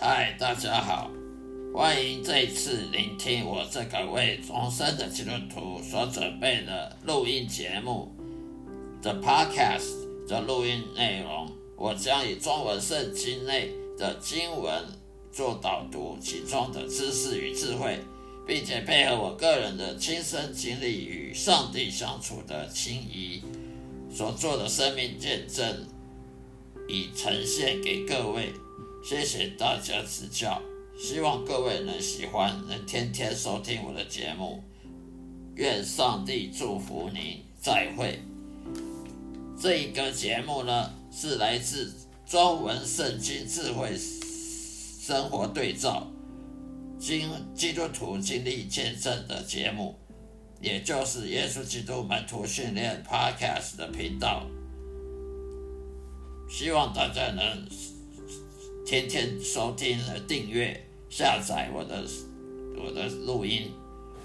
嗨大家好，欢迎这次聆听我这个为重生的基督徒所准备的录音节目，The Podcast 的录音内容。我将以中文圣经内的经文做导读，其中的知识与智慧，并且配合我个人的亲身经历与上帝相处的情谊所做的生命见证，以呈现给各位。谢谢大家指教，希望各位能喜欢，能天天收听我的节目。愿上帝祝福您，再会。这一个节目呢，是来自中文圣经智慧生活对照，经基督徒经历见证的节目，也就是耶稣基督门徒训练 Podcast 的频道。希望大家能。天天收听和订阅、下载我的我的录音，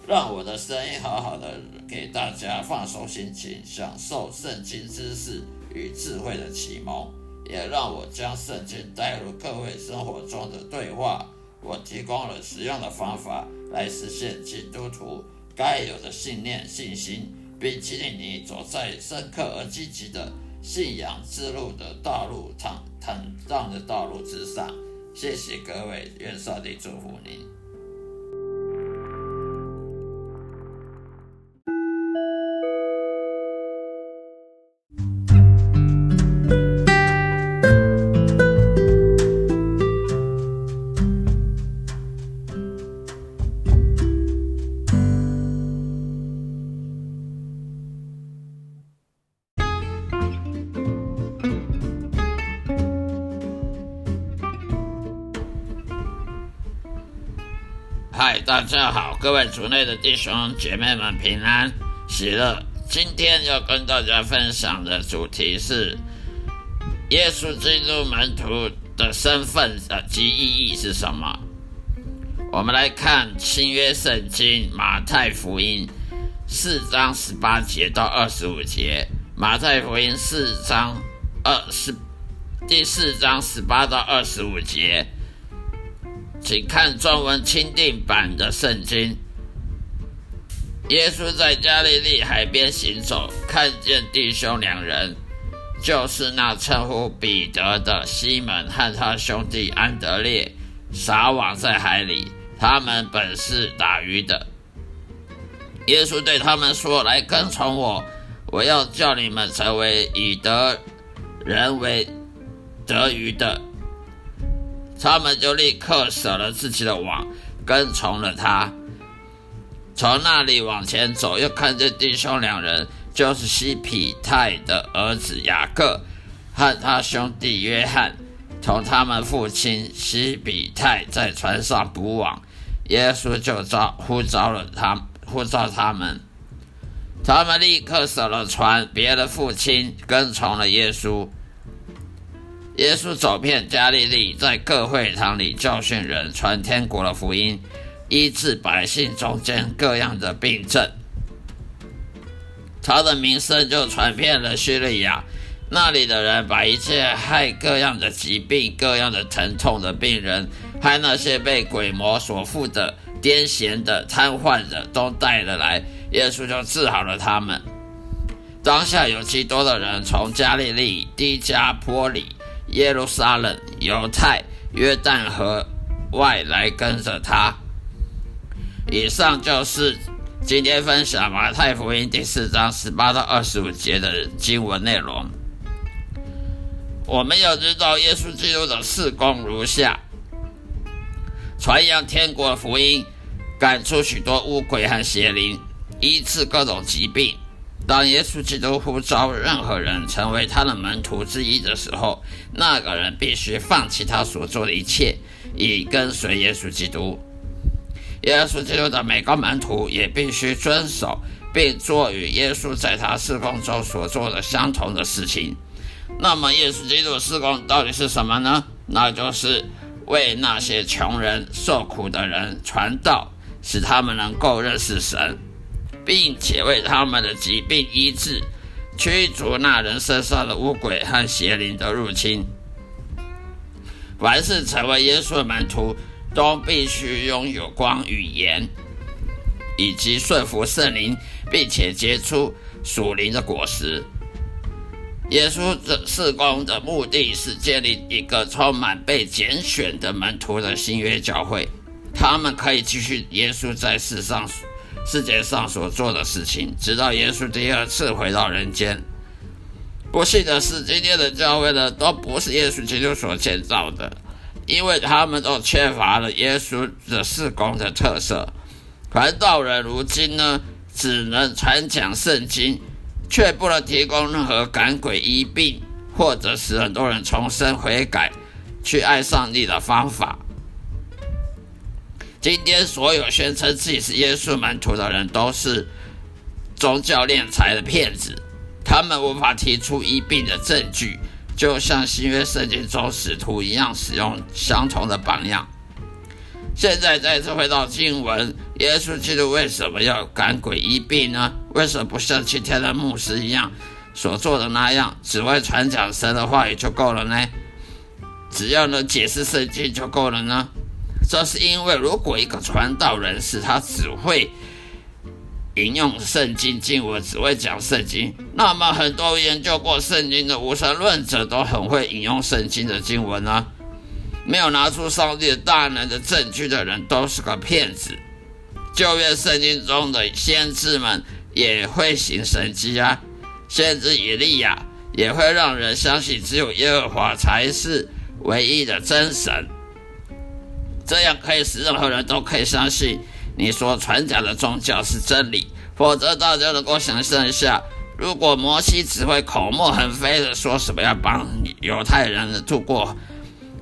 让我的声音好好的给大家放松心情，享受圣经知识与智慧的启蒙，也让我将圣经带入各位生活中的对话。我提供了实用的方法来实现基督徒该有的信念、信心，并激励你走在深刻而积极的。信仰之路的道路，坦坦荡的道路之上。谢谢各位，愿上帝祝福您。大家好，各位族内的弟兄姐妹们平安喜乐。今天要跟大家分享的主题是耶稣基督门徒的身份及意义是什么？我们来看新约圣经马太福音四章十八节到二十五节。马太福音四章二十第四章十八到二十五节。请看中文钦定版的圣经。耶稣在加利利海边行走，看见弟兄两人，就是那称呼彼得的西门和他兄弟安德烈，撒网在海里。他们本是打鱼的。耶稣对他们说：“来跟从我，我要叫你们成为以得人为得鱼的。”他们就立刻舍了自己的网，跟从了他。从那里往前走，又看见弟兄两人，就是西皮泰的儿子雅各和他兄弟约翰，同他们父亲西皮泰在船上捕网。耶稣就召呼召了他，呼召他们。他们立刻舍了船，别的父亲，跟从了耶稣。耶稣走遍加利利，在各会堂里教训人，传天国的福音，医治百姓中间各样的病症。他的名声就传遍了叙利亚，那里的人把一切害各样的疾病、各样的疼痛的病人，还那些被鬼魔所附的、癫痫的、瘫痪的，都带了来，耶稣就治好了他们。当下有极多的人从加利利、低加坡里。耶路撒冷、犹太、约旦河外来跟着他。以上就是今天分享马太福音第四章十八到二十五节的经文内容。我们要知道，耶稣基督的事工如下：传扬天国福音，赶出许多污鬼和邪灵，医治各种疾病。当耶稣基督呼召任何人成为他的门徒之一的时候，那个人必须放弃他所做的一切，以跟随耶稣基督。耶稣基督的每个门徒也必须遵守并做与耶稣在他施工中所做的相同的事情。那么，耶稣基督的施工到底是什么呢？那就是为那些穷人、受苦的人传道，使他们能够认识神。并且为他们的疾病医治，驱逐那人身上的污鬼和邪灵的入侵。凡是成为耶稣的门徒，都必须拥有光与盐，以及顺服圣灵，并且结出属灵的果实。耶稣的事工的目的是建立一个充满被拣选的门徒的新约教会，他们可以继续耶稣在世上、世界上所做的事情，直到耶稣第二次回到人间。不幸的是，今天的教会呢，都不是耶稣基督所建造的，因为他们都缺乏了耶稣的事工的特色。传道人如今呢，只能传讲圣经。却不能提供任何赶鬼医病，或者使很多人重生悔改、去爱上帝的方法。今天所有宣称自己是耶稣门徒的人，都是宗教敛财的骗子。他们无法提出医病的证据，就像新约圣经中使徒一样，使用相同的榜样。现在再次回到经文，耶稣基督为什么要赶鬼医病呢？为什么不像今天的牧师一样所做的那样，只为传讲神的话语就够了呢？只要能解释圣经就够了呢？这是因为，如果一个传道人士他只会引用圣经经文，只会讲圣经，那么很多研究过圣经的无神论者都很会引用圣经的经文啊。没有拿出上帝的大能的证据的人都是个骗子。旧约圣经中的先知们也会行神迹啊，先知以利亚也会让人相信只有耶和华才是唯一的真神。这样可以使任何人都可以相信你所传讲的宗教是真理。否则，大家能够想象一下，如果摩西只会口沫横飞的说什么要帮犹太人度过。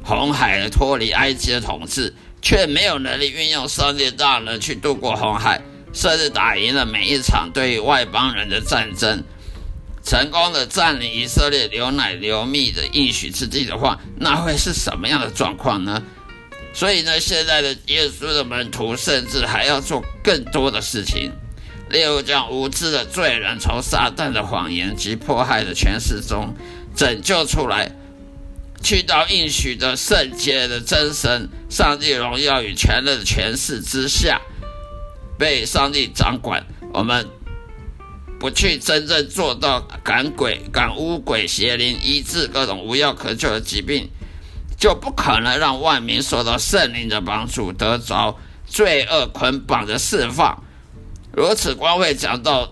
红海脱离埃及的统治，却没有能力运用上帝大能去渡过红海，甚至打赢了每一场对外邦人的战争，成功的占领以色列牛奶流蜜的应许之地的话，那会是什么样的状况呢？所以呢，现在的耶稣的门徒甚至还要做更多的事情，例如将无知的罪人从撒旦的谎言及迫害的权势中拯救出来。去到应许的圣洁的真神、上帝荣耀与权力的权势之下，被上帝掌管。我们不去真正做到赶鬼、赶污鬼、邪灵、医治各种无药可救的疾病，就不可能让万民受到圣灵的帮助，得着罪恶捆绑的释放。如此光会讲到，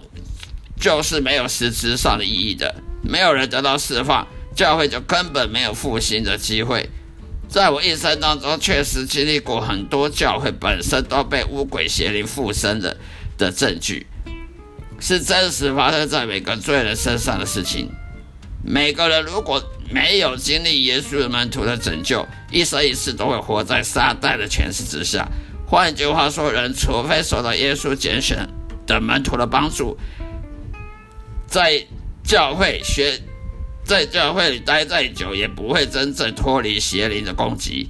就是没有实质上的意义的，没有人得到释放。教会就根本没有复兴的机会。在我一生当中，确实经历过很多教会本身都被污鬼邪灵附身的的证据，是真实发生在每个罪人身上的事情。每个人如果没有经历耶稣的门徒的拯救，一生一世都会活在撒旦的权势之下。换句话说，人除非受到耶稣拣选的门徒的帮助，在教会学。在教会里待再久，也不会真正脱离邪灵的攻击。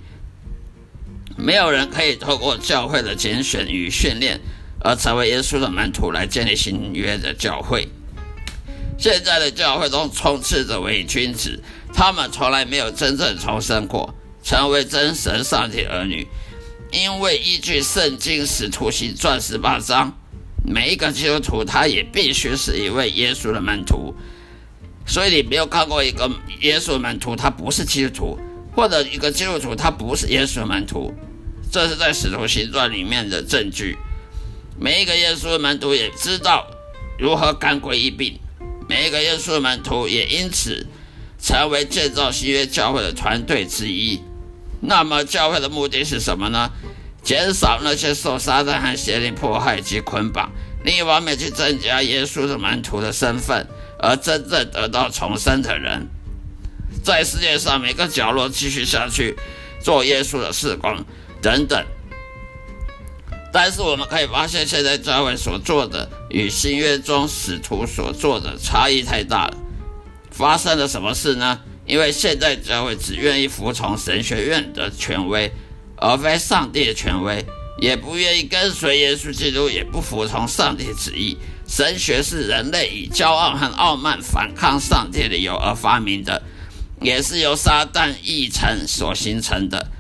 没有人可以透过教会的拣选与训练，而成为耶稣的门徒来建立新约的教会。现在的教会中充斥着伪君子，他们从来没有真正重生过，成为真神上帝儿女。因为依据圣经使徒行传十八章，每一个基督徒他也必须是一位耶稣的门徒。所以你没有看过一个耶稣门徒，他不是基督徒，或者一个基督徒，他不是耶稣门徒，这是在使徒行传里面的证据。每一个耶稣门徒也知道如何赶鬼医病，每一个耶稣门徒也因此成为建造新约教会的团队之一。那么教会的目的是什么呢？减少那些受撒旦和邪灵迫害及捆绑，另一方面去增加耶稣的门徒的身份。而真正得到重生的人，在世界上每个角落继续下去做耶稣的事工等等。但是我们可以发现，现在教会所做的与新约中使徒所做的差异太大了。发生了什么事呢？因为现在教会只愿意服从神学院的权威，而非上帝的权威，也不愿意跟随耶稣基督，也不服从上帝旨意。神学是人类以骄傲和傲慢反抗上帝的理由而发明的，也是由撒旦议程所形成的，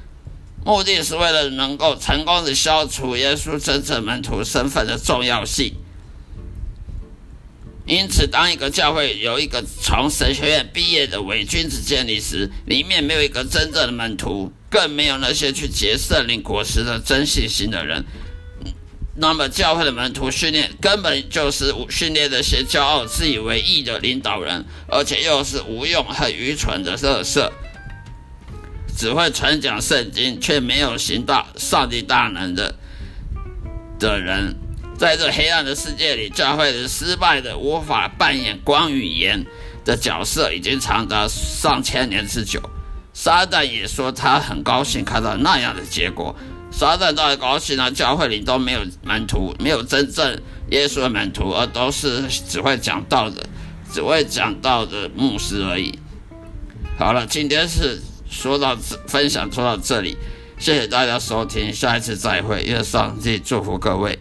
目的是为了能够成功的消除耶稣真正门徒身份的重要性。因此，当一个教会有一个从神学院毕业的伪君子建立时，里面没有一个真正的门徒，更没有那些去结圣灵果实的真信心的人。那么，教会的门徒训练根本就是训练那些骄傲、自以为义的领导人，而且又是无用、很愚蠢的乐色，只会传讲圣经却没有行到上帝大能的的人。在这黑暗的世界里，教会是失败的，无法扮演光与盐的角色，已经长达上千年之久。撒旦也说他很高兴看到那样的结果。撒旦当然高兴啊？教会里都没有门徒，没有真正耶稣的门徒，而都是只会讲道的、只会讲道的牧师而已。好了，今天是说到分享说到这里，谢谢大家收听，下一次再会，愿上帝祝福各位。